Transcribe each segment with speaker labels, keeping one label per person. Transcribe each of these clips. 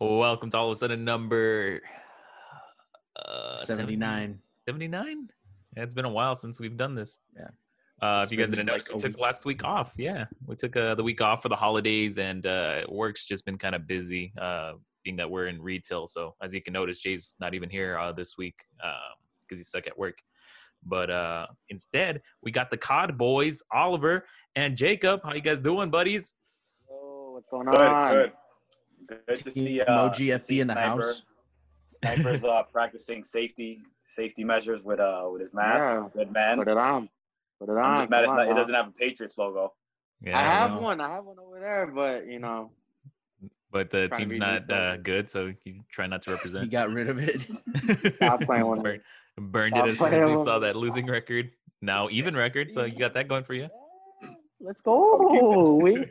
Speaker 1: Welcome to all of a sudden number uh,
Speaker 2: 79.
Speaker 1: 79? Yeah, it's been a while since we've done this.
Speaker 2: Yeah.
Speaker 1: Uh, if you guys didn't notice,
Speaker 2: like
Speaker 1: we took
Speaker 2: week.
Speaker 1: last week off. Yeah, we took uh, the week off for the holidays, and uh, work's just been kind of busy, uh, being that we're in retail. So as you can notice, Jay's not even here uh, this week because he's stuck at work. But uh, instead, we got the COD boys, Oliver and Jacob. How you guys doing, buddies?
Speaker 3: Oh, what's going on?
Speaker 4: good. Good to see uh,
Speaker 2: Emoji FB
Speaker 4: see
Speaker 2: in the
Speaker 4: Sniper.
Speaker 2: house.
Speaker 4: Sniper's uh, practicing safety safety measures with uh with his mask.
Speaker 3: Yeah.
Speaker 4: Good man.
Speaker 3: Put it on. Put it on.
Speaker 4: I'm just mad it's not,
Speaker 3: on,
Speaker 4: it doesn't have a Patriots logo.
Speaker 1: Yeah,
Speaker 3: I have
Speaker 1: know.
Speaker 3: one. I have one over there, but you know,
Speaker 1: but the team's not uh, good, so you try not to represent.
Speaker 2: He
Speaker 1: represent.
Speaker 2: got rid of it.
Speaker 3: Stop playing with
Speaker 1: Burn- burned
Speaker 3: Stop
Speaker 1: it as soon as
Speaker 3: playing
Speaker 1: he
Speaker 3: with
Speaker 1: saw that losing record. Now even record, so you got that going for you.
Speaker 3: let's go. we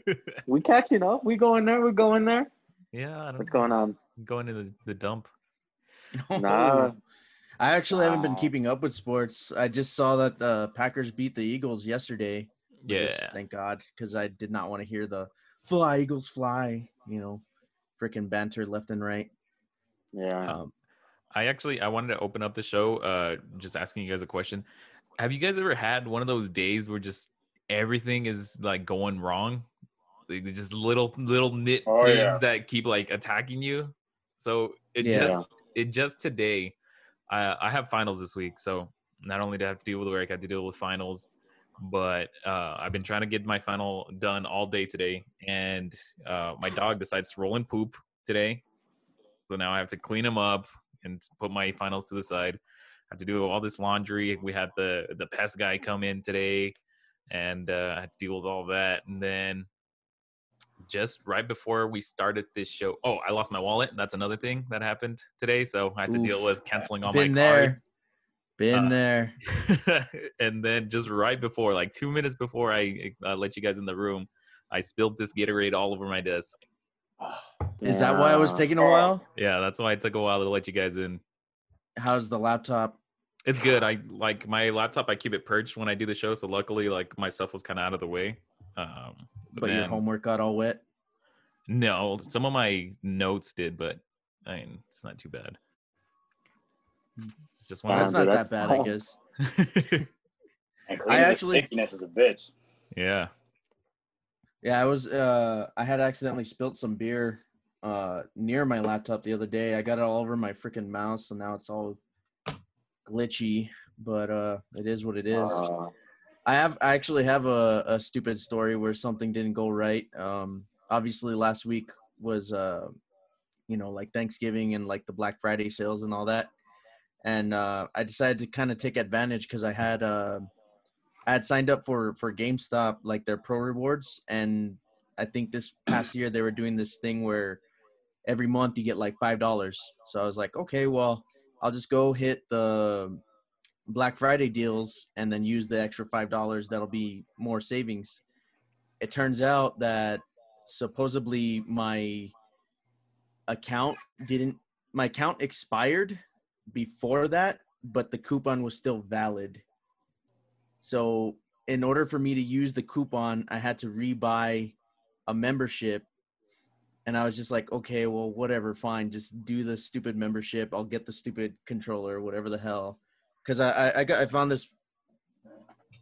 Speaker 3: we catching up. We going there. We going there.
Speaker 1: Yeah, I don't
Speaker 3: What's going on?
Speaker 1: going to the, the dump.
Speaker 3: Nah.
Speaker 2: I actually haven't been keeping up with sports. I just saw that the Packers beat the Eagles yesterday. which is-
Speaker 1: Yeah.
Speaker 2: thank God, because I did not want to hear the "Fly Eagles Fly," you know, freaking banter left and right.
Speaker 3: Yeah.
Speaker 2: Um,
Speaker 1: I actually I wanted to open up the show, uh, just asking you guys a question. Have you guys ever had one of those days where just everything is like going wrong? Like just little little nit
Speaker 4: Oh,
Speaker 1: things
Speaker 4: yeah.
Speaker 1: that keep like attacking you. So it
Speaker 2: Yeah.
Speaker 1: just it just today, I I have finals this week, so not only do I have to deal with work, I have to deal with finals. But uh, I've been trying to get my final done all day today, and uh, my dog decides to roll in poop today. So now I have to clean him up and put my finals to the side. I have to do all this laundry. We had the the pest guy come in today, and uh, I had to deal with all that. And then just right before we started this show, oh, I lost my wallet. That's another thing that happened today. So I had to deal with canceling all
Speaker 2: Been
Speaker 1: my
Speaker 2: there.
Speaker 1: cards.
Speaker 2: been
Speaker 1: Uh,
Speaker 2: there.
Speaker 1: and then just right before, like two minutes before I uh, let you guys in the room, I spilled this Gatorade all over my desk.
Speaker 2: Is that why it was taking a while?
Speaker 1: Yeah, that's why it took a while to let you guys in.
Speaker 2: How's the laptop?
Speaker 1: It's good. I like my laptop. I keep it perched when I do the show, so luckily, like my stuff was kind of out of the way. Um, but
Speaker 2: But your homework got all wet.
Speaker 1: no, some of my notes did, but I mean, it's not too bad. It's just one.
Speaker 2: That's not that
Speaker 3: that's-
Speaker 2: bad, I guess.
Speaker 4: And
Speaker 2: I actually-
Speaker 4: stickiness is a bitch.
Speaker 1: yeah.
Speaker 2: Yeah, I was. Uh, I had accidentally spilt some beer uh near my laptop the other day. I got it all over my freaking mouse, so now it's all glitchy. But uh, it is what it is.
Speaker 3: Uh,
Speaker 2: I have. I actually have a, a stupid story where something didn't go right. Um, obviously last week was uh, you know, like Thanksgiving and like the Black Friday sales and all that, and uh, I decided to kind of take advantage because I had uh, I had signed up for for GameStop like their pro rewards, and I think this past year they were doing this thing where every month you get like five dollars. So I was like, okay, well, I'll just go hit the Black Friday deals and then use the extra five dollars. That'll be more savings. It turns out that supposedly my account didn't my account expired before that, but the coupon was still valid. So in order for me to use the coupon, I had to rebuy a membership. And I was just like, okay, well, whatever, fine. Just do the stupid membership. I'll get the stupid controller, whatever the hell. Because I, I I got I found this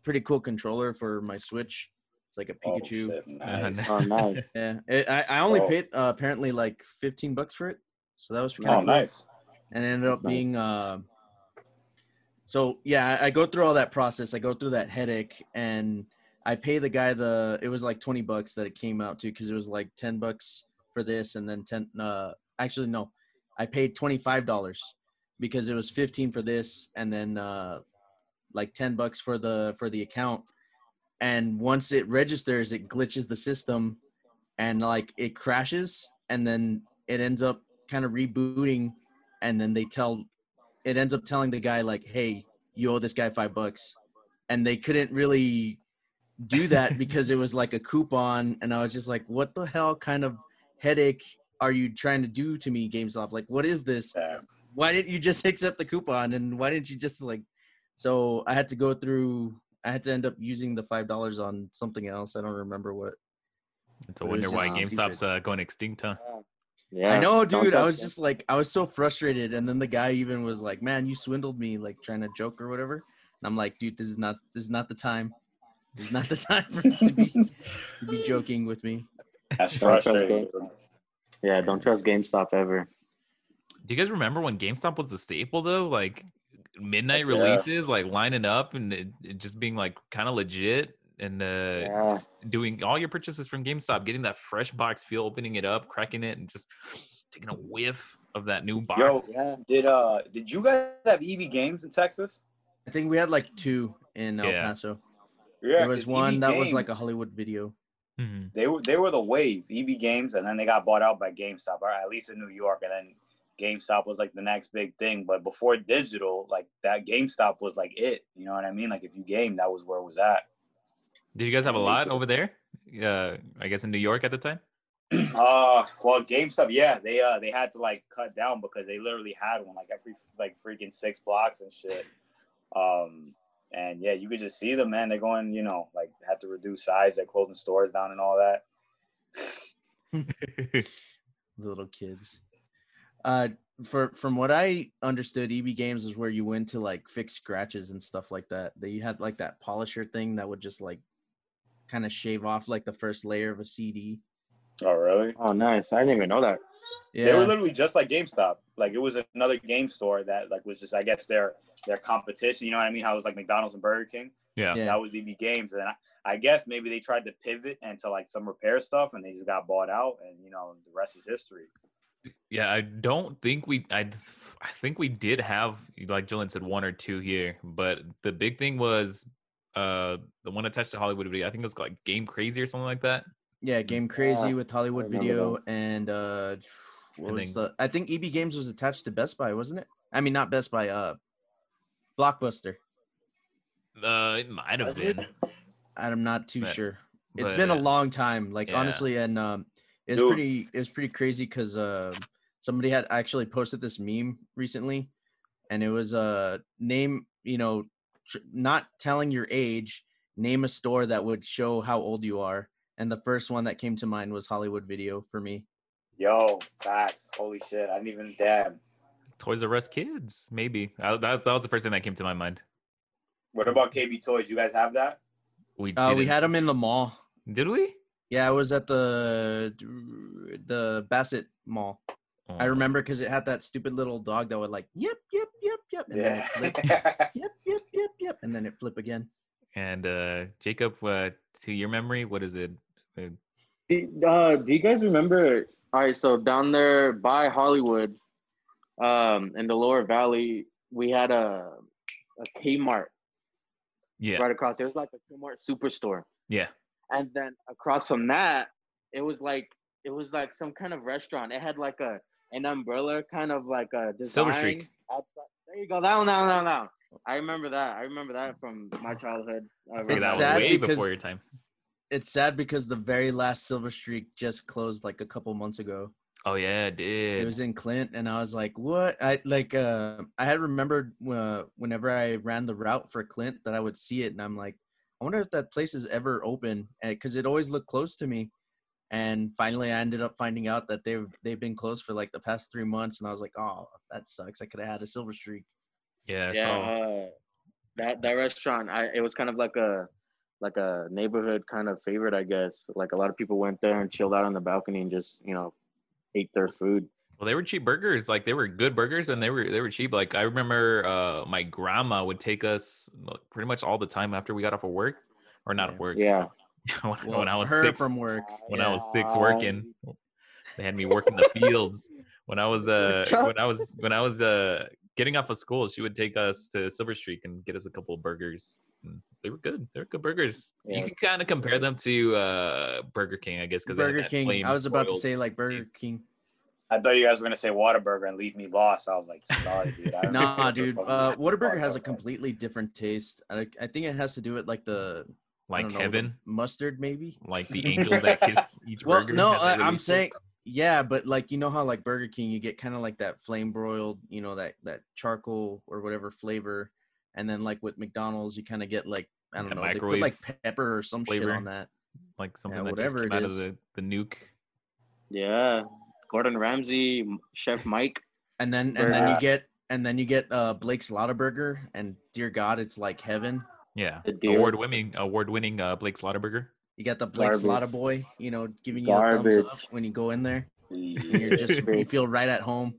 Speaker 2: pretty cool controller for my Switch. It's like a
Speaker 4: Oh,
Speaker 2: Pikachu.
Speaker 4: shit,
Speaker 1: Uh,
Speaker 4: nice.
Speaker 3: oh, nice.
Speaker 2: yeah, it, I I only
Speaker 4: Oh.
Speaker 2: paid uh, apparently like fifteen bucks for it, so that was kind
Speaker 4: Oh,
Speaker 2: of cool
Speaker 4: nice.
Speaker 2: and it ended up
Speaker 3: Nice.
Speaker 2: being uh so yeah I, I go through all that process i go through that headache and i pay the guy the it was like 20 bucks that it came out to because it was like 10 bucks for this and then 10 uh actually no i paid $25 because it was 15 for this and then uh like 10 bucks for the for the account. And once it registers it glitches the system and like it crashes and then it ends up kind of rebooting and then they tell it ends up telling the guy like hey you owe this guy five bucks. And they couldn't really do that because it was like a coupon and i was just like what the hell kind of headache are you trying to do to me gamestop like what is this
Speaker 4: Yeah.
Speaker 2: why didn't you just accept the coupon and why didn't you just like so i had to go through i had to end up using the five dollars on something else i don't remember what
Speaker 1: It's a
Speaker 2: It was
Speaker 1: wonder why
Speaker 2: just
Speaker 1: GameStop's uh, going extinct, huh?
Speaker 3: Yeah,
Speaker 2: I know,
Speaker 3: don't
Speaker 2: dude. I was just like, I was so frustrated, and then the guy even was like, "Man, you swindled me," like trying to joke or whatever. And I'm like, dude, this is not, this is not the time. This is not the time for to be, to be joking with me.
Speaker 4: That's
Speaker 3: Don't
Speaker 4: frustrating.
Speaker 3: Game- Yeah, don't trust GameStop ever.
Speaker 1: Do you guys remember when GameStop was the staple though? Like midnight
Speaker 4: Yeah.
Speaker 1: releases, like lining up and it, it just being like kind of legit and uh
Speaker 3: Yeah,
Speaker 1: doing all your purchases from GameStop, getting that fresh box feel, opening it up, cracking it, and just taking a whiff of that new box.
Speaker 4: Yo,
Speaker 3: yeah.
Speaker 4: did uh did you guys have EB Games in Texas?
Speaker 2: I think we had like two in El
Speaker 1: Yeah.
Speaker 2: Paso.
Speaker 4: Yeah,
Speaker 2: there was one
Speaker 4: EB
Speaker 2: that was like a Hollywood video.
Speaker 1: Mhm.
Speaker 4: They were they were the wave, EB Games, and then they got bought out by GameStop, or at least in New York, and then GameStop was like the next big thing. But before digital, like that GameStop was like it. You know what I mean? Like if you game, that was where it was at.
Speaker 1: Did you guys have a lot over there? Uh, I guess in New York at the time.
Speaker 4: Uh, well, GameStop, yeah, they uh they had to like cut down because they literally had one like every like freaking six blocks and shit. Um, and yeah, you could just see them, man. They're going, you know, like had to reduce size. They're closing stores down and all that.
Speaker 2: little kids. Uh, for from what I understood, EB Games is where you went to like fix scratches and stuff like that. That you had like that polisher thing that would just like kind of shave off like the first layer of a CD.
Speaker 4: Oh, really?
Speaker 3: Oh, nice. I didn't even know that.
Speaker 2: Yeah,
Speaker 4: They were literally just like GameStop. Like it was another game store that like was just, I guess, their their competition. You know what I mean? How it was like McDonald's and Burger King.
Speaker 1: yeah.
Speaker 2: Yeah.
Speaker 4: That was EB Games, and I, I guess maybe they tried to pivot into like some repair stuff, and they just got bought out, and you know the rest is history.
Speaker 1: Yeah, I don't think we. I I think we did have, like Julian said, one or two here, but the big thing was uh the one attached to Hollywood Video. I think it was like Game Crazy or something like that.
Speaker 2: yeah, Game Crazy
Speaker 3: Yeah,
Speaker 2: with Hollywood
Speaker 3: remember
Speaker 2: Video and uh, what
Speaker 1: And
Speaker 2: was
Speaker 1: then-
Speaker 2: the? I think EB Games was attached to Best Buy, wasn't it? I mean, not Best Buy. Uh, Blockbuster.
Speaker 1: Uh, it might have been.
Speaker 2: I'm not too
Speaker 1: But-
Speaker 2: sure. It's
Speaker 1: but,
Speaker 2: been a
Speaker 1: uh,
Speaker 2: long time, like
Speaker 1: yeah.
Speaker 2: honestly, and um, it's
Speaker 4: Dude.
Speaker 2: pretty. It was pretty crazy because uh, somebody had actually posted this meme recently, and it was uh, name you know, tr- not telling your age, name a store that would show how old you are, and the first one that came to mind was Hollywood Video for me.
Speaker 4: Yo, facts. Holy shit! I didn't even damn.
Speaker 1: Toys R Us Kids, maybe. I, that, was- that was the first thing that came to my mind.
Speaker 4: What about KB Toys? You guys have that?
Speaker 1: We
Speaker 2: Uh, we had them in the mall.
Speaker 1: Did we?
Speaker 2: Yeah, it was at the the Bassett Mall. I
Speaker 1: Oh,
Speaker 2: remember because it had that stupid little dog that would like, yep, yep, yep, yep, and then
Speaker 4: Yeah.
Speaker 2: it flip, yep, yep, yep, yep, and then it flip again.
Speaker 1: And uh Jacob, uh, to your memory, what is it? Uh,
Speaker 3: uh, do you guys remember? All right, so down there by Hollywood, um, in the lower valley, we had a a Kmart
Speaker 1: yeah,
Speaker 3: right across. There was like a Kmart superstore,
Speaker 1: yeah.
Speaker 3: and then across from that, it was like it was like some kind of restaurant. It had like a an umbrella, kind of like a design.
Speaker 1: Silver Streak.
Speaker 3: Outside. There you go. That one, that one, that one. I remember that. I remember that from my childhood. Uh,
Speaker 2: It's
Speaker 1: that was
Speaker 2: sad
Speaker 1: way
Speaker 2: because-
Speaker 1: before your time.
Speaker 2: It's sad because the very last Silver Streak just closed like a couple months ago.
Speaker 1: Oh yeah, it
Speaker 2: It was in Clint, and I was like, "What?" I like. Uh, I had remembered uh, whenever I ran the route for Clint that I would see it, and I'm like, "I wonder if that place is ever open," because it always looked close to me. And finally, I ended up finding out that they've they've been closed for like the past three months, and I was like, "Oh, that sucks. I could have had a Silver Streak."
Speaker 1: yeah,
Speaker 3: yeah,
Speaker 1: so
Speaker 3: uh, that that restaurant, I it was kind of like a like a neighborhood kind of favorite, I guess. Like a lot of people went there and chilled out on the balcony and just you know ate their food.
Speaker 1: Well, they were cheap burgers. Like they were good burgers, and they were they were cheap. Like I remember, uh, my grandma would take us pretty much all the time after we got off of work, or not
Speaker 2: Yeah.
Speaker 1: of work.
Speaker 3: Yeah,
Speaker 1: when,
Speaker 2: Well,
Speaker 1: when I was
Speaker 2: her
Speaker 1: six,
Speaker 2: from work.
Speaker 1: when I was six working, they had me working the fields. When I was uh, when I was when I was uh, getting off of school, she would take us to Silver Streak and get us a couple of burgers. And They were good. They were good burgers.
Speaker 3: Yeah.
Speaker 1: You can kind of compare them to uh, Burger King, I guess, because
Speaker 2: Burger King. I was about to say like Burger
Speaker 1: taste.
Speaker 2: King.
Speaker 4: I thought you guys were gonna say Whataburger and leave me lost. I was like, sorry, dude.
Speaker 2: Nah, dude. Uh, Whataburger has a completely different taste. I, I think it has to do with like the
Speaker 1: like
Speaker 2: know,
Speaker 1: heaven,
Speaker 2: mustard, maybe.
Speaker 1: like the angels that kiss each
Speaker 2: Well,
Speaker 1: burger.
Speaker 2: no, I, I'm
Speaker 1: release
Speaker 2: saying yeah, but like you know how like Burger King, you get kind of like that flame broiled, you know that that charcoal or whatever flavor, and then like with McDonald's, you kind of get like I don't
Speaker 1: Yeah,
Speaker 2: know, they put like pepper or some shit
Speaker 1: flavor.
Speaker 2: on that.
Speaker 1: like something
Speaker 2: yeah,
Speaker 1: that
Speaker 2: whatever
Speaker 1: just came out of the, the nuke.
Speaker 3: yeah. Gordon Ramsay, Chef Mike.
Speaker 2: and then and then you get and then you get uh Blake's Lotaburger, and dear God, it's like heaven.
Speaker 1: Yeah. Award winning award winning uh, Blake's Lotaburger.
Speaker 2: You got the Blake
Speaker 3: Garbage.
Speaker 2: Slaughter boy, you know, giving you a thumbs up when you go in there. And you're just you feel right at home.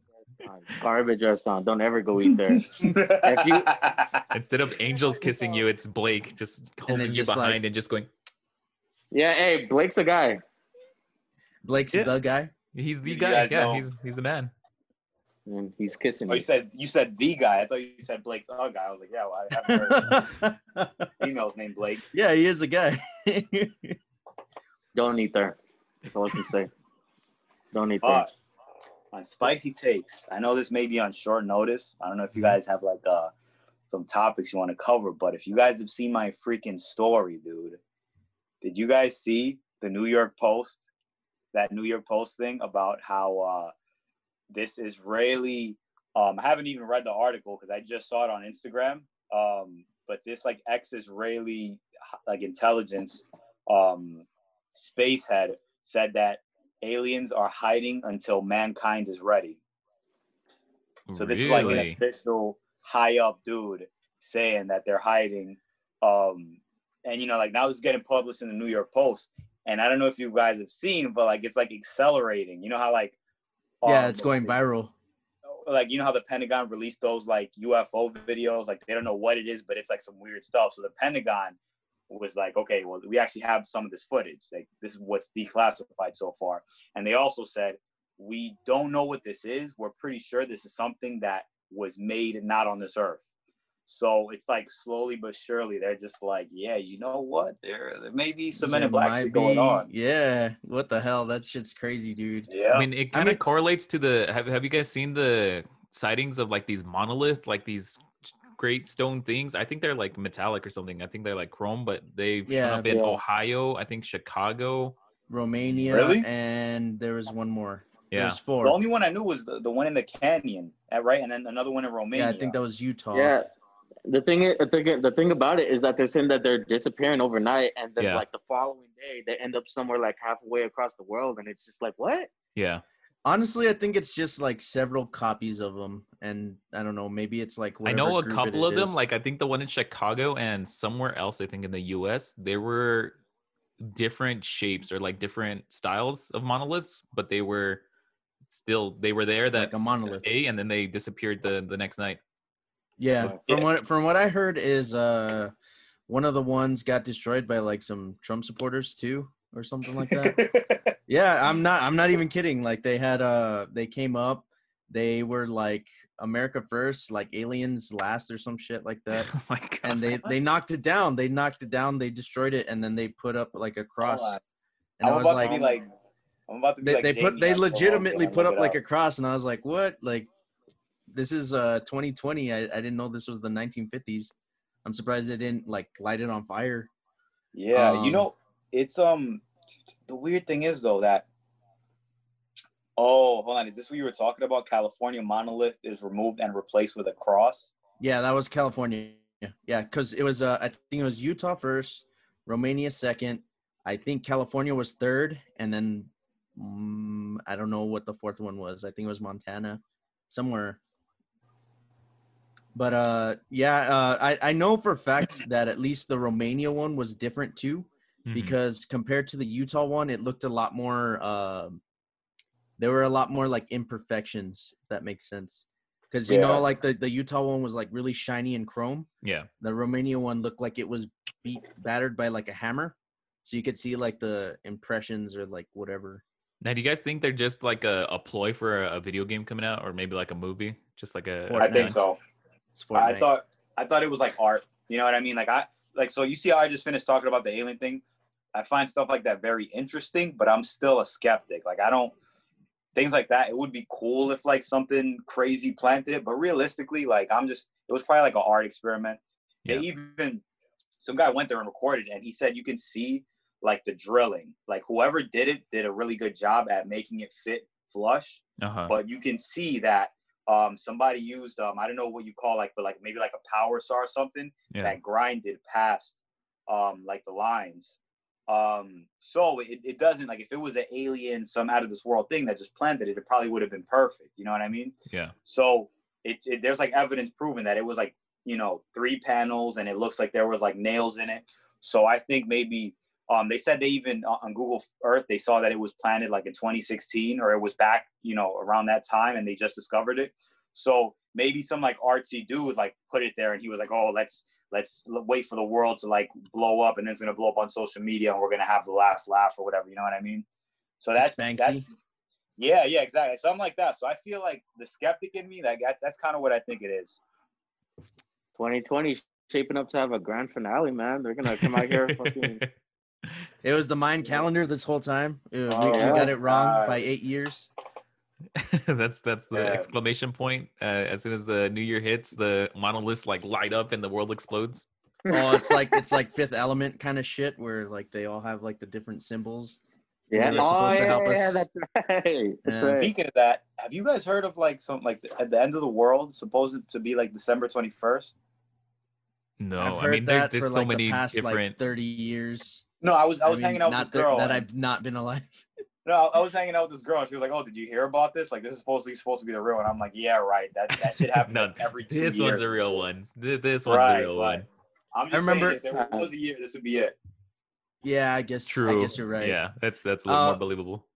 Speaker 3: Garbage restaurant. Don't ever go eat there. If you-
Speaker 1: Instead of angels kissing you, it's Blake just holding you
Speaker 2: just, like-
Speaker 1: behind and just going.
Speaker 3: Yeah, hey, Blake's a guy.
Speaker 2: Blake's
Speaker 1: Yeah.
Speaker 2: the guy.
Speaker 1: He's the guy. Yeah,
Speaker 4: know.
Speaker 1: he's he's the man.
Speaker 3: And he's kissing
Speaker 4: Oh, you said you said the guy. I thought you said Blake's a guy. I was like, yeah, well, I haven't heard females named Blake.
Speaker 2: yeah, he is a guy.
Speaker 3: Don't eat there. That's all I can say. Don't eat uh,
Speaker 4: there. On spicy takes, I know this may be on short notice. I don't know if you guys have like uh some topics you want to cover, but if you guys have seen my freaking story, dude, did you guys see the New York Post? That New York Post thing about how uh this Israeli um I haven't even read the article because I just saw it on Instagram. Um, but this like ex-Israeli like intelligence um space head said that aliens are hiding until mankind is ready. So this is like an official high up dude saying that they're hiding. Um, and you know, like now this is getting published in the New York Post. And I don't know if you guys have seen, but like it's like accelerating. You know how like
Speaker 2: yeah,
Speaker 4: um,
Speaker 2: it's going viral.
Speaker 4: like you know how the Pentagon released those like UFO videos, like they don't know what it is, but it's like some weird stuff. So the Pentagon was like, okay, well, we actually have some of this footage. Like this is what's declassified so far. And they also said, we don't know what this is. We're pretty sure this is something that was made not on this earth. So it's like slowly but surely they're just like, yeah, you know what? There, there may be some Men in Black
Speaker 2: might
Speaker 4: shit going on.
Speaker 2: Yeah, what the hell? That shit's crazy, dude.
Speaker 4: Yeah.
Speaker 1: I mean, it
Speaker 2: I
Speaker 1: kind
Speaker 2: mean-
Speaker 1: of correlates to the. Have Have you guys seen the sightings of like these monolith, like these great stone things? I think they're like metallic or something. I think they're like chrome, but they've shown up in
Speaker 3: yeah.
Speaker 1: Ohio. I think Chicago.
Speaker 2: Romania,
Speaker 4: Really?
Speaker 2: and there was one more.
Speaker 1: Yeah.
Speaker 2: There's four.
Speaker 4: the only one I knew was the, the one in the canyon, uh, right? And then another one in Romania.
Speaker 2: yeah, I think that was Utah.
Speaker 3: Yeah. The thing, is, the thing, the thing about it is that they're saying that they're disappearing overnight, and then
Speaker 1: Yeah.
Speaker 3: like the following day they end up somewhere like halfway across the world, and it's just like what?
Speaker 1: Yeah.
Speaker 2: Honestly, I think it's just like several copies of them, and I don't know. Maybe it's like
Speaker 1: I know a couple
Speaker 2: it
Speaker 1: of them.
Speaker 2: is.
Speaker 1: Like I think the one in Chicago and somewhere else. I think in the U.S. There were different shapes or like different styles of monoliths, but they were still they were there that
Speaker 2: like a monolith.
Speaker 1: day, and then they disappeared the the next night.
Speaker 2: Yeah,
Speaker 4: Right.
Speaker 2: from
Speaker 4: Yeah.
Speaker 2: what from what I heard is uh one of the ones got destroyed by like some Trump supporters too, or something like that. yeah, I'm not I'm not even kidding. Like they had uh they came up, they were like America first, like aliens last or some shit like that.
Speaker 1: oh my god!
Speaker 2: And they they knocked it down. They knocked it down. They destroyed it, and then they put up like a cross.
Speaker 4: on.
Speaker 2: And
Speaker 4: I'm
Speaker 2: I was like,
Speaker 4: to be like, I'm about to be
Speaker 2: they,
Speaker 4: like.
Speaker 2: they put they legitimately put
Speaker 4: look
Speaker 2: up
Speaker 4: it
Speaker 2: like a cross, and I was like, what? Like, this is uh 2020. I, I didn't know this was the 1950s. I'm surprised they didn't like light it on fire.
Speaker 4: Yeah, you
Speaker 2: Um,
Speaker 4: know, it's um. The weird thing is though that. Oh, hold on. Is this what you were talking about? California monolith is removed and replaced with a cross.
Speaker 2: Yeah, that was California. Yeah, because it was uh I think it was Utah first, Romania second. I think California was third, and then mm, I don't know what the fourth one was. I think it was Montana, somewhere. But uh, yeah, uh, I I know for a fact that at least the Romania one was different too,
Speaker 1: Mhm.
Speaker 2: because compared to the Utah one, it looked a lot more. Um, there were a lot more like imperfections. If that makes sense. Because you know, like the, the Utah one was like really shiny and chrome.
Speaker 1: yeah.
Speaker 2: The Romania one looked like it was beat battered by like a hammer, so you could see like the impressions or like whatever.
Speaker 1: Now, do you guys think they're just like a, a ploy for a, a video game coming out, or maybe like a movie, just like a?
Speaker 2: Fortnite.
Speaker 4: I think so.
Speaker 2: It's
Speaker 4: I thought I thought it was like art. You know what I mean? Like I like so you see how I just finished talking about the alien thing. I find stuff like that very interesting, but I'm still a skeptic. Like I don't things like that. It would be cool if like something crazy planted it, but realistically, like I'm just it was probably like an art experiment. Yeah. They even some guy went there and recorded it, and he said you can see like the drilling. Like whoever did it did a really good job at making it fit flush
Speaker 1: Uh huh.
Speaker 4: but you can see that um somebody used um I don't know what you call like but like maybe like a power saw or something
Speaker 1: Yeah.
Speaker 4: that grinded past um like the lines Um, so it, it doesn't like if it was an alien, some out of this world thing that just planted it, it probably would have been perfect. You know what I mean?
Speaker 1: Yeah.
Speaker 4: So it, it there's like evidence proving that it was like you know three panels and it looks like there was like nails in it. So I think maybe um they said they even uh, on Google Earth they saw that it was planted like in 2016 or it was back you know around that time and they just discovered it. So maybe some like artsy dude like put it there and he was like, oh let's let's wait for the world to like blow up and it's gonna blow up on social media and we're gonna have the last laugh or whatever. You know what I mean? So that's
Speaker 2: Banksy.
Speaker 4: that's yeah, yeah, exactly. Something like that. So I feel like the skeptic in me, like that, that's kind of what I think it is.
Speaker 3: 2020 shaping up to have a grand finale, man. They're gonna come out here fucking.
Speaker 2: It was the Mayan calendar this whole time. Uh, we, we
Speaker 4: Oh,
Speaker 2: got it wrong
Speaker 4: God.
Speaker 2: by eight years.
Speaker 1: that's that's the
Speaker 4: Yeah.
Speaker 1: exclamation point. Uh, as soon as the new year hits, the monoliths like light up and the world explodes.
Speaker 2: Oh, it's like it's like Fifth Element kind of shit, where like they all have like the different symbols.
Speaker 3: Yeah, oh
Speaker 2: supposed to
Speaker 3: yeah,
Speaker 2: help
Speaker 3: yeah, that's right. That's
Speaker 2: Yeah.
Speaker 3: right.
Speaker 4: Speaking of that, have you guys heard of like some like the, at the end of the world supposed to be like December twenty first?
Speaker 1: No,
Speaker 2: I've
Speaker 1: I
Speaker 2: heard
Speaker 1: mean there, there's
Speaker 2: for
Speaker 1: so
Speaker 2: like
Speaker 1: many
Speaker 2: the past
Speaker 1: different.
Speaker 2: like thirty years.
Speaker 4: No, I was I was
Speaker 2: mean,
Speaker 4: hanging out with
Speaker 2: not
Speaker 4: this
Speaker 2: that-
Speaker 4: girl.
Speaker 2: that
Speaker 4: and-
Speaker 2: I've not been alive.
Speaker 4: No, I was hanging out with this girl, and she was like, "Oh, did you hear about this? Like, this is supposed to be supposed to be the real." one." I'm like, "Yeah, right. That that shit happens
Speaker 1: No,
Speaker 4: like, every two
Speaker 1: this
Speaker 4: years."
Speaker 1: one's a real one. Th- This one's
Speaker 4: Right,
Speaker 1: the real
Speaker 4: right.
Speaker 1: one.
Speaker 4: I'm
Speaker 2: I remember-
Speaker 4: saying, if there was a year, this would be it.
Speaker 2: Yeah, I guess.
Speaker 1: True.
Speaker 2: I guess you're right.
Speaker 1: Yeah, that's that's a little
Speaker 2: Uh,
Speaker 1: more believable.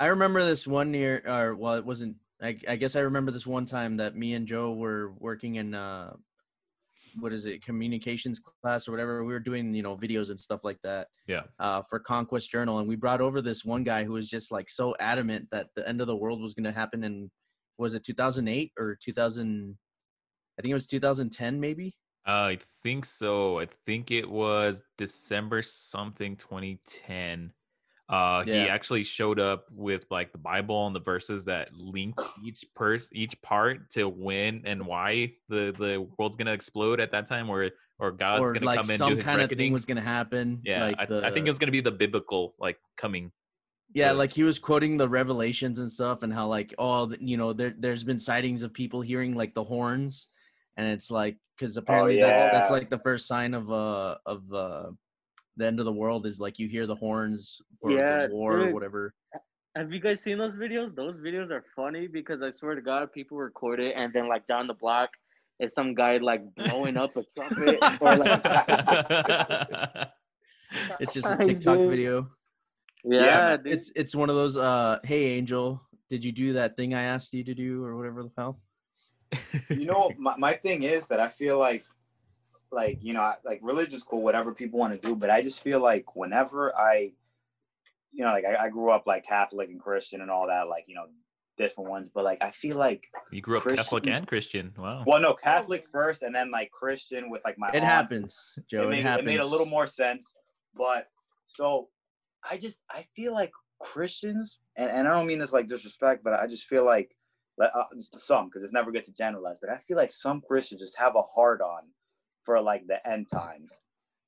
Speaker 2: I remember this one year, or well, it wasn't. I, I guess I remember this one time that me and Joe were working in uh, what is it, communications class or whatever. We were doing, you know, videos and stuff like that.
Speaker 1: Yeah.
Speaker 2: Uh, for Conquest Journal, and we brought over this one guy who was just like so adamant that the end of the world was going to happen in was it 2008 or 2000? I think it was 2010, maybe.
Speaker 1: I think so. I think it was December something 2010. Uh,
Speaker 2: Yeah.
Speaker 1: he actually showed up with like the Bible and the verses that linked each purse, each part to when and why the the world's gonna explode at that time, or or God's
Speaker 2: or
Speaker 1: gonna
Speaker 2: like
Speaker 1: come and do
Speaker 2: some
Speaker 1: his
Speaker 2: kind of thing was going to happen.
Speaker 1: yeah,
Speaker 2: like
Speaker 1: I,
Speaker 2: the,
Speaker 1: I think it was gonna be the biblical like coming.
Speaker 2: Yeah,
Speaker 1: the-
Speaker 2: like he was quoting the revelations and stuff, and how like oh, you know, there there's been sightings of people hearing like the horns, and it's like because apparently that's that's like the first sign of uh of uh the end of the world is like you hear the horns for
Speaker 3: Yeah,
Speaker 2: the war or whatever.
Speaker 3: Have you guys seen those videos? Those videos are funny because I swear to God, people record it and then like down the block is some guy like blowing up a trumpet or like
Speaker 2: It's just a
Speaker 3: Nice,
Speaker 2: TikTok video.
Speaker 3: yeah,
Speaker 2: It's- it's it's one of those uh hey angel, did you do that thing I asked you to do or whatever the hell?
Speaker 4: you know, my, my thing is that I feel like, like you know, like religious cool, whatever people want to do, but I just feel like whenever I, you know, like I, I grew up like Catholic and Christian and all that, like you know, different ones, but like I feel like,
Speaker 1: you grew up Catholic and Christian. Wow.
Speaker 4: well, no, Catholic first, and then like Christian with like my
Speaker 2: It
Speaker 4: aunt.
Speaker 2: happens, Joe.
Speaker 4: it
Speaker 2: It,
Speaker 4: made,
Speaker 2: happens.
Speaker 4: it made a little more sense. But so I just I feel like Christians, and, and I don't mean this like disrespect, but I just feel like like, uh, some because it's never good to generalize. But I feel like some Christians just have a hard on for like the end times.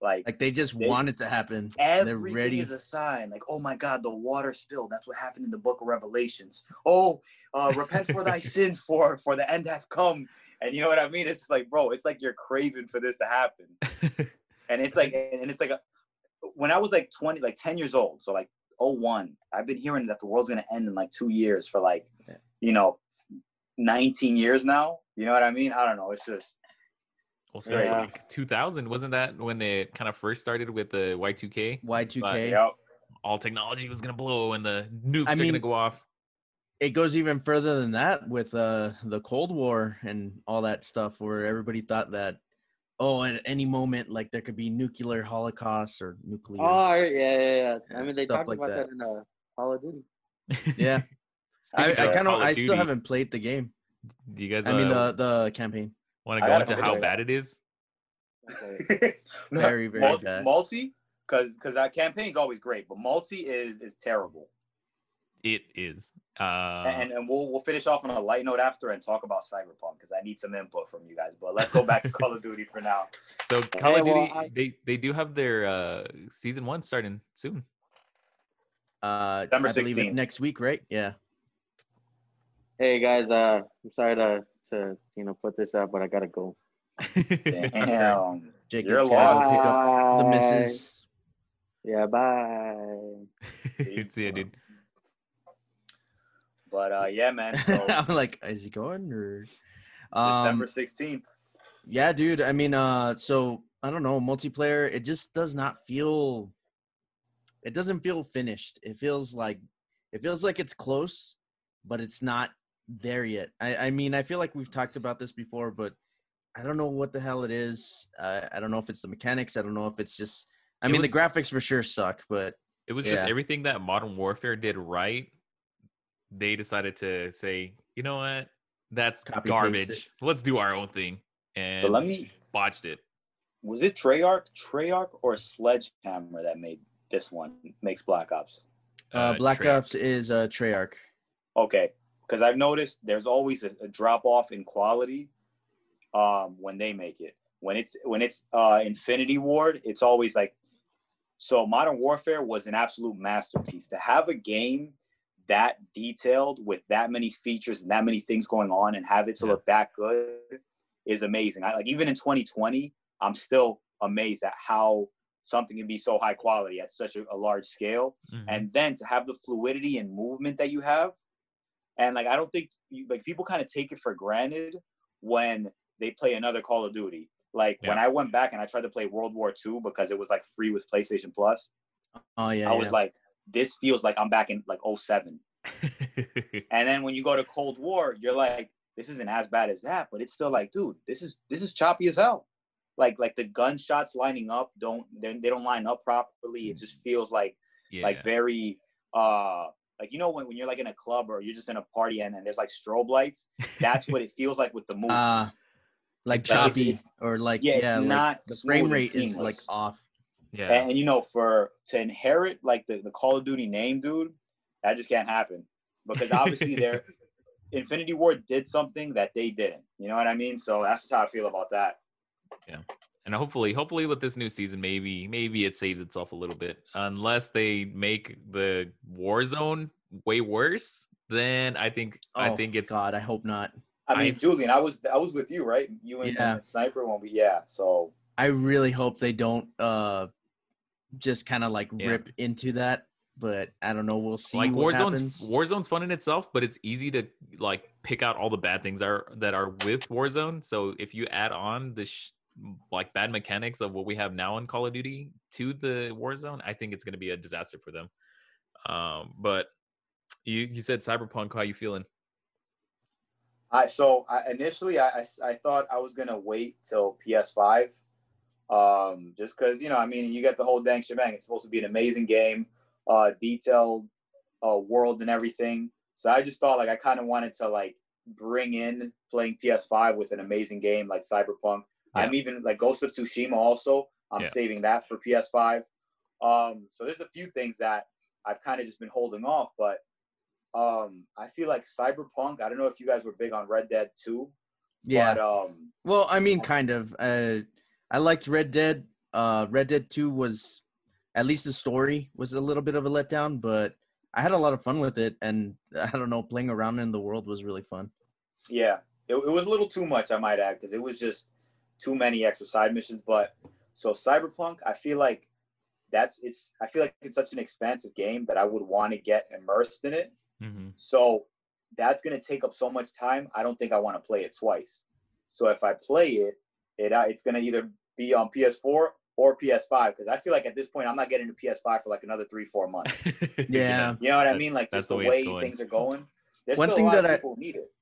Speaker 4: Like,
Speaker 2: Like they just
Speaker 4: They-
Speaker 2: want it to happen. and They're
Speaker 4: everything
Speaker 2: ready.
Speaker 4: is a sign. Like, oh my God, the water spilled. That's what happened in the Book of Revelations. Oh, uh, repent for thy sins, for for the end hath come. And you know what I mean? It's just like, bro, it's like you're craving for this to happen and it's like and it's like a, when i was like 20 like 10 years old so like 01 i've been hearing that the world's going to end in like two years for like you know 19 years now you know what i mean i don't know it's just
Speaker 1: well, since
Speaker 3: Yeah.
Speaker 1: like 2000, wasn't that when they kind of first started with the Y2K?
Speaker 2: Y2K.
Speaker 4: yeah
Speaker 1: All technology was gonna blow and the nukes
Speaker 2: I
Speaker 1: are gonna go off.
Speaker 2: it goes even further than that with uh the cold war and all that stuff where everybody thought that oh at any moment like there could be nuclear holocaust or nuclear
Speaker 3: Oh yeah, yeah, yeah. I mean, they talked
Speaker 2: like
Speaker 3: about that,
Speaker 2: that.
Speaker 3: in uh, Call of Duty.
Speaker 2: yeah i, I kind of
Speaker 1: Call
Speaker 2: i still haven't played the game
Speaker 1: Do you guys?
Speaker 2: i mean
Speaker 1: uh,
Speaker 2: the the campaign
Speaker 1: want to go into how bad it is?
Speaker 3: Okay.
Speaker 2: Very, very
Speaker 4: multi,
Speaker 2: bad.
Speaker 4: multi because because that campaign's always great but multi is is terrible
Speaker 1: It is. Uh,
Speaker 4: and and we'll we'll finish off on a light note after and talk about cyberpunk because i need some input from you guys but let's go back to call of duty for now
Speaker 1: so Call
Speaker 3: Hey,
Speaker 1: of
Speaker 3: well,
Speaker 1: Duty,
Speaker 3: I-
Speaker 1: they they do have their uh season one starting soon.
Speaker 2: uh
Speaker 4: December
Speaker 2: i believe
Speaker 4: 16th.
Speaker 2: it next week right yeah
Speaker 3: Hey guys, uh, I'm sorry to to you know put this out, but I gotta go.
Speaker 4: damn
Speaker 2: Jacob
Speaker 4: You're lost.
Speaker 2: pick up the misses.
Speaker 3: Yeah, bye.
Speaker 1: See ya, dude.
Speaker 4: But uh, yeah, man. So
Speaker 2: I'm like, is he going or?
Speaker 4: December
Speaker 2: Um,
Speaker 4: sixteenth.
Speaker 2: yeah, dude. I mean, uh, so I don't know, multiplayer. It just does not feel. It doesn't feel finished. It feels like, it feels like it's close, but it's not there yet. I, I mean, I feel like we've talked about this before, but I don't know what the hell it is. Uh, I don't know if it's the mechanics. I don't know if it's just. I
Speaker 1: It
Speaker 2: mean,
Speaker 1: was-
Speaker 2: the graphics for sure suck, but
Speaker 1: It was
Speaker 2: Yeah.
Speaker 1: just everything that Modern Warfare did right. They decided to say, you know what, that's
Speaker 2: Copy,
Speaker 1: garbage. Let's do our own thing, and
Speaker 4: So let me.
Speaker 1: botched it.
Speaker 4: Was it Treyarch, Treyarch, or Sledgehammer that made this one? Makes Black Ops.
Speaker 2: uh, Black
Speaker 1: Treyarch.
Speaker 2: Ops is uh, Treyarch.
Speaker 4: Okay, because I've noticed there's always a, a drop off in quality um, when they make it. When it's when it's uh, Infinity Ward, it's always like so. Modern Warfare was an absolute masterpiece. To have a game that detailed with that many features and that many things going on, and have it to
Speaker 1: Yeah.
Speaker 4: look that good is amazing. I like even in 2020, I'm still amazed at how something can be so high quality at such a, a large scale
Speaker 1: Mhm.
Speaker 4: and then to have the fluidity and movement that you have and like i don't think you, like people kind of take it for granted when they play another call of duty. Like when i went back and i tried to play world war ii because it was like free with playstation plus
Speaker 2: Oh yeah,
Speaker 4: i
Speaker 2: yeah.
Speaker 4: was like this feels like i'm back in like 07 and then when you go to cold war you're like this isn't as bad as that but it's still like dude this is this is choppy as hell. Like like the gunshots lining up don't they they don't line up properly. It just feels like
Speaker 1: yeah.
Speaker 4: like very uh like you know when, when you're like in a club or you're just in a party and, and there's like strobe lights that's what it feels like with the movement
Speaker 2: uh like
Speaker 4: Like,
Speaker 2: choppy
Speaker 4: it's-
Speaker 2: or like
Speaker 4: yeah,
Speaker 2: yeah,
Speaker 4: it's
Speaker 2: like
Speaker 4: not
Speaker 2: the frame
Speaker 4: and
Speaker 2: rate is like off.
Speaker 1: yeah.
Speaker 4: and, and, you know for to inherit like the, the call of duty name dude that just can't happen. Because obviously they're Infinity Ward did something that they didn't. You know what i mean? So that's just how i feel about that
Speaker 1: and hopefully hopefully with this new season maybe maybe it saves itself a little bit unless they make the war zone way worse then i think i
Speaker 2: Oh,
Speaker 1: think it's
Speaker 2: God. I hope not.
Speaker 4: i mean
Speaker 1: I-
Speaker 4: julian i was i was with you right you and,
Speaker 2: Yeah.
Speaker 4: and sniper when we yeah so
Speaker 2: I really hope they don't uh just kind of like
Speaker 1: Yeah.
Speaker 2: rip into that. But I don't know. We'll see
Speaker 1: like
Speaker 2: what
Speaker 1: warzone's
Speaker 2: happens.
Speaker 1: warzone's fun in itself but it's easy to like pick out all the bad things are that are with warzone so if you add on the sh- like bad mechanics of what we have now in call of duty to the warzone i think it's going to be a disaster for them um but you you said cyberpunk how you feeling
Speaker 4: I so I, initially I, I I thought I was gonna wait till PS5, um, just because you know I mean you get the whole dang shebang. It's supposed to be an amazing game, uh, detailed, uh, world and everything. So I just thought like I kind of wanted to like bring in playing PS5 with an amazing game like Cyberpunk. I'm even like Ghost of Tsushima also. I'm
Speaker 1: Yeah.
Speaker 4: saving that for PS5. Um, so there's a few things that I've kind of just been holding off, but um, I feel like Cyberpunk. I don't know if you guys were big on Red Dead 2,
Speaker 2: yeah.
Speaker 4: but um,
Speaker 2: well, I mean, kind of. Uh, I liked Red Dead. Uh, Red Dead Two was at least the story was a little bit of a letdown, but I had a lot of fun with it, and I don't know, playing around in the world was really fun.
Speaker 4: yeah, it, it was a little too much, I might add, because it was just too many extra side missions. But so Cyberpunk, I feel like that's it's. I feel like it's such an expansive game that I would want to get immersed in it.
Speaker 1: mm-hmm.
Speaker 4: So that's going to take up so much time. I don't think I want to play it twice. So if I play it, it uh, it's going to either be on PS4 or PS5 because I feel like at this point I'm not getting to PS5 for like another three four months.
Speaker 2: Yeah.
Speaker 4: You know what I mean? Like just
Speaker 1: the
Speaker 4: the,
Speaker 1: way
Speaker 4: way, things are going. There's
Speaker 2: One
Speaker 4: still
Speaker 2: thing
Speaker 4: a lot
Speaker 2: that
Speaker 4: of
Speaker 2: I-
Speaker 4: people who need it.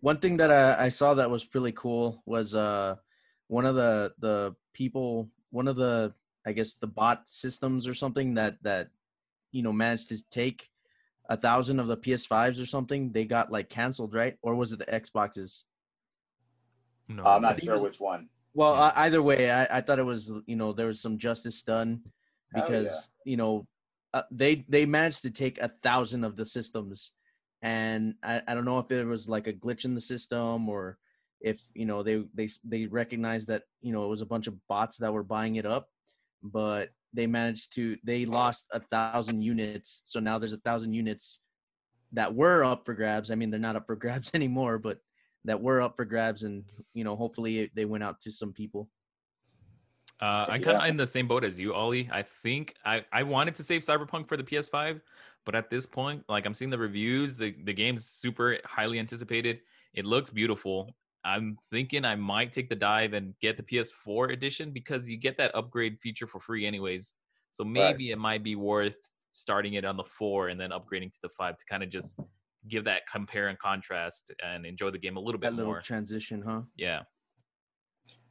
Speaker 2: One thing that I, I saw that was really cool was uh one of the the people one of the I guess the bot systems or something that that you know managed to take a thousand of the PS5s or something they got like canceled right or was it the Xboxes?
Speaker 1: no,
Speaker 4: I'm not sure
Speaker 2: was-
Speaker 4: which one.
Speaker 2: Well,
Speaker 1: Yeah.
Speaker 2: I, either way, I, I thought it was you know there was some justice done because
Speaker 4: yeah.
Speaker 2: you know uh, they they managed to take a thousand of the systems, and I, I don't know if it was like a glitch in the system or if you know they they they recognized that you know it was a bunch of bots that were buying it up, but they managed to they lost a thousand units, so now there's a thousand units that were up for grabs. I mean, they're not up for grabs anymore, but that were up for grabs, and you know, hopefully it- they went out to some people.
Speaker 1: Uh, I'm kind of in the same boat as you, Ollie. I think I, I wanted to save Cyberpunk for the PS5, but at this point, like I'm seeing the reviews, the, the game's super highly anticipated. It looks beautiful. I'm thinking I might take the dive and get the PS4 edition because you get that upgrade feature for free anyways. So maybe right. it might be worth starting it on the four and then upgrading to the five to kind of just give that compare and contrast and enjoy the game a little bit
Speaker 2: that little
Speaker 1: more.
Speaker 2: transition, huh?
Speaker 1: Yeah.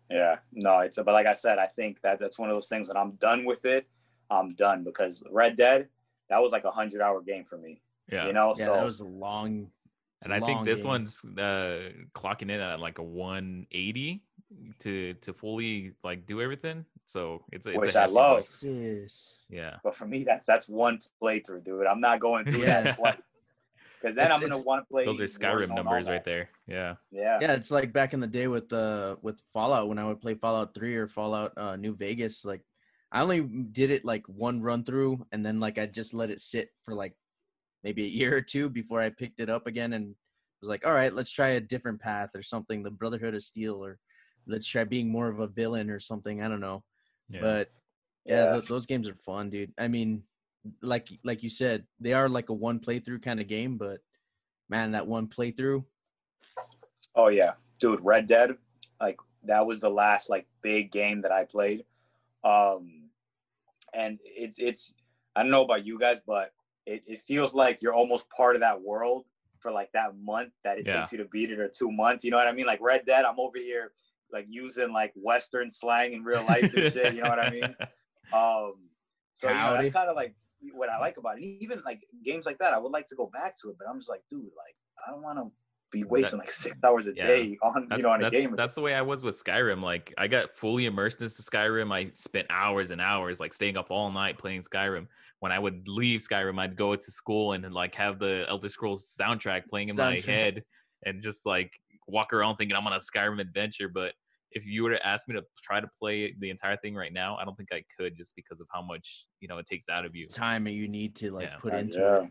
Speaker 4: Yeah, no, it's but like I said, I think that that's one of those things when I'm done with it, I'm done because Red Dead, that was like a hundred hour game for me.
Speaker 1: Yeah,
Speaker 4: you know,
Speaker 2: yeah,
Speaker 4: so
Speaker 2: that was a long.
Speaker 1: And I think this
Speaker 2: game.
Speaker 1: one's uh, clocking in at like a 180 to to fully like do everything. So it's, it's
Speaker 4: which
Speaker 1: I
Speaker 4: love.
Speaker 2: Yes.
Speaker 1: Yeah,
Speaker 4: but for me, that's that's one playthrough, dude. I'm not going through that twice. Because then
Speaker 2: It's-
Speaker 4: I'm gonna
Speaker 2: it's-
Speaker 4: want to play.
Speaker 1: those are Skyrim
Speaker 4: Warzone,
Speaker 1: numbers right there. Yeah,
Speaker 4: Yeah.
Speaker 2: Yeah, it's like back in the day with uh with Fallout when I would play Fallout 3 or Fallout uh New Vegas like I only did it like one run through and then like I just let it sit for like maybe a year or two before I picked it up again and was like, "All right, let's try a different path or something, the Brotherhood of Steel or let's try being more of a villain or something, I don't know."
Speaker 1: yeah.
Speaker 2: But yeah,
Speaker 4: Yeah.
Speaker 2: th- those games are fun, dude. I mean, like like you said, they are like a one playthrough kind of game, but man, that one playthrough
Speaker 4: Oh yeah, dude, Red Dead, like that was the last like big game that I played. Um and it's it's I don't know about you guys, but it, it feels like you're almost part of that world for like that month that it
Speaker 1: Yeah.
Speaker 4: takes you to beat it or two months. You know what I mean? Like Red Dead, I'm over here like using like Western slang in real life and shit, you know what I mean? Um so you know
Speaker 2: Howdy.
Speaker 4: that's kind of like what I like about it. And even like games like that, I would like to go back to it, but I'm just like, dude, like I don't want to be wasting like six hours a
Speaker 1: yeah.
Speaker 4: day on
Speaker 1: That's,
Speaker 4: you know on a
Speaker 1: that's,
Speaker 4: game.
Speaker 1: that's the way I was with Skyrim. Like I got fully immersed into Skyrim. I spent hours and hours like staying up all night playing Skyrim. When I would leave Skyrim, I'd go to school and like have the Elder Scrolls soundtrack playing in my head and just like walk around thinking I'm on a Skyrim adventure. But if you were to ask me to try to play the entire thing right now, I don't think I could just because of how much you know it takes out of you.
Speaker 2: time that you need to like
Speaker 1: Yeah.
Speaker 2: put into
Speaker 4: yeah.
Speaker 2: it.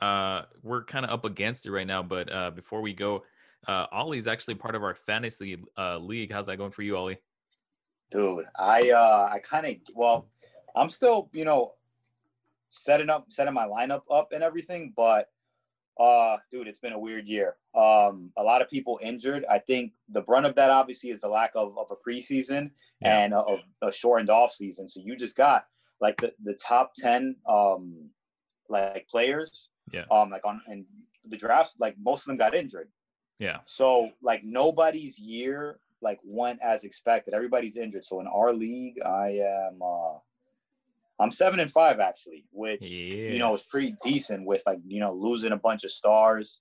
Speaker 1: Uh we're kind of up against it right now but uh before we go uh ollie's actually part of our fantasy uh league. How's that going for you ollie?
Speaker 4: Dude i uh i kind of well i'm still you know setting up setting my lineup up and everything but uh dude it's been a weird year. Um a lot of people injured. I think the brunt of that obviously is the lack of, of a preseason
Speaker 1: Yeah.
Speaker 4: and a, a, shortened off season. So you just got like the, the top 10 um like players
Speaker 1: Yeah.
Speaker 4: um like on and the drafts like most of them got injured
Speaker 1: yeah
Speaker 4: so like nobody's year like went as expected. Everybody's injured. So in our league, I am uh I'm seven and five actually, which
Speaker 1: Yeah.
Speaker 4: you know is pretty decent with like you know losing a bunch of stars.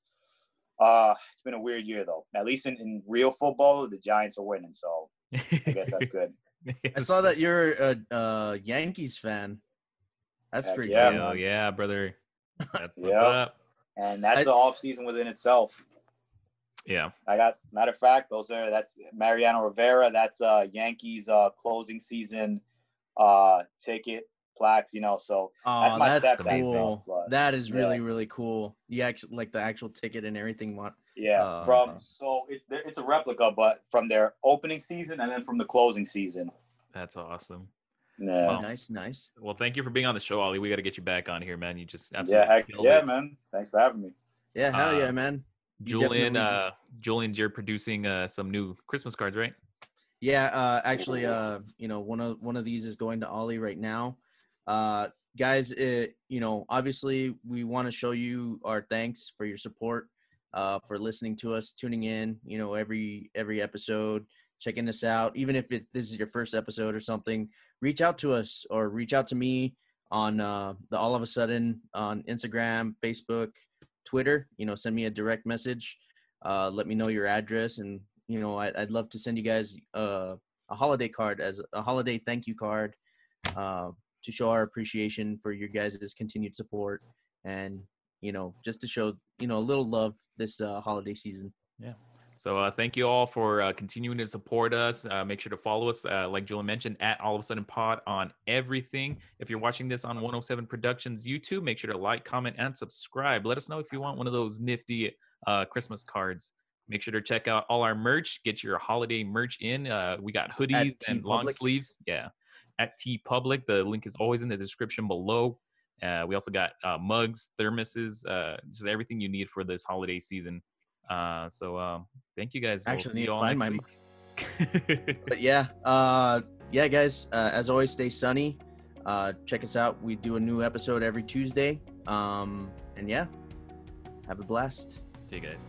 Speaker 4: Uh it's been a weird year though. At least in, in real football, the Giants are winning, so I guess that's good.
Speaker 2: I saw that you're a, a Yankees fan. That's
Speaker 4: Heck
Speaker 2: pretty
Speaker 4: yeah,
Speaker 2: cool.
Speaker 1: Hell yeah brother that's what's
Speaker 4: Yeah.
Speaker 1: up
Speaker 4: And that's
Speaker 2: I-
Speaker 4: the off season within itself.
Speaker 1: yeah
Speaker 4: I got matter of fact, those are that's Mariano Rivera. That's uh Yankees uh closing season uh ticket plaques, you know. So
Speaker 2: Oh,
Speaker 4: That's my
Speaker 2: that's
Speaker 4: stepdad
Speaker 2: cool.
Speaker 4: thing,
Speaker 2: that is really
Speaker 4: yeah.
Speaker 2: really cool. You actually like the actual ticket and everything. What?
Speaker 4: yeah,
Speaker 2: Uh,
Speaker 4: from so it, it's a replica, but from their opening season and then from the closing season.
Speaker 1: that's awesome
Speaker 4: Yeah,
Speaker 1: Wow.
Speaker 2: Nice, nice.
Speaker 1: well thank you for being on the show ollie we got to get you back on here man you just
Speaker 4: yeah, heck, yeah,
Speaker 1: it.
Speaker 4: man. Thanks for having me.
Speaker 2: Yeah, hell yeah,
Speaker 1: Uh,
Speaker 2: man. You
Speaker 1: julian
Speaker 2: definitely
Speaker 1: uh julian you're producing uh some new christmas cards right
Speaker 2: Yeah, uh, actually, uh, you know, one of one of these is going to Ollie right now. Uh, guys, it, you know, obviously, we want to show you our thanks for your support, uh, for listening to us, tuning in. You know, every every episode, checking us out. Even if it, this is your first episode or something, reach out to us or reach out to me on uh, the All of a Sudden on Instagram, Facebook, Twitter. You know, send me a direct message. Uh, let me know your address and you know I, i'd love to send you guys uh, a holiday card as a holiday thank you card uh, to show our appreciation for your guys' continued support and you know just to show you know a little love this uh, holiday season
Speaker 1: So uh, thank you all for uh, continuing to support us. Uh, make sure to follow us, uh, like Julian mentioned, at All of a Sudden Pod on everything. If you're watching this on 107 Productions YouTube, make sure to like, comment, and subscribe. Let us know if you want one of those nifty uh, Christmas cards. Make sure to check out all our merch. Get your holiday merch in. Uh, we got hoodies and long sleeves. Yeah, at TeePublic. The link is always in the description below. Uh, we also got uh, mugs, thermoses, uh, just everything you need for this holiday season. Uh, so um, thank you guys. We'll
Speaker 2: Actually need to find my
Speaker 1: week.
Speaker 2: But yeah, uh, yeah, guys. Uh, as always, stay sunny. Uh, check us out. We do a new episode every Tuesday. Um, and yeah, have a blast.
Speaker 1: See you guys.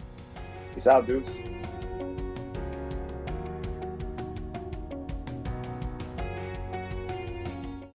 Speaker 4: Peace out, dudes.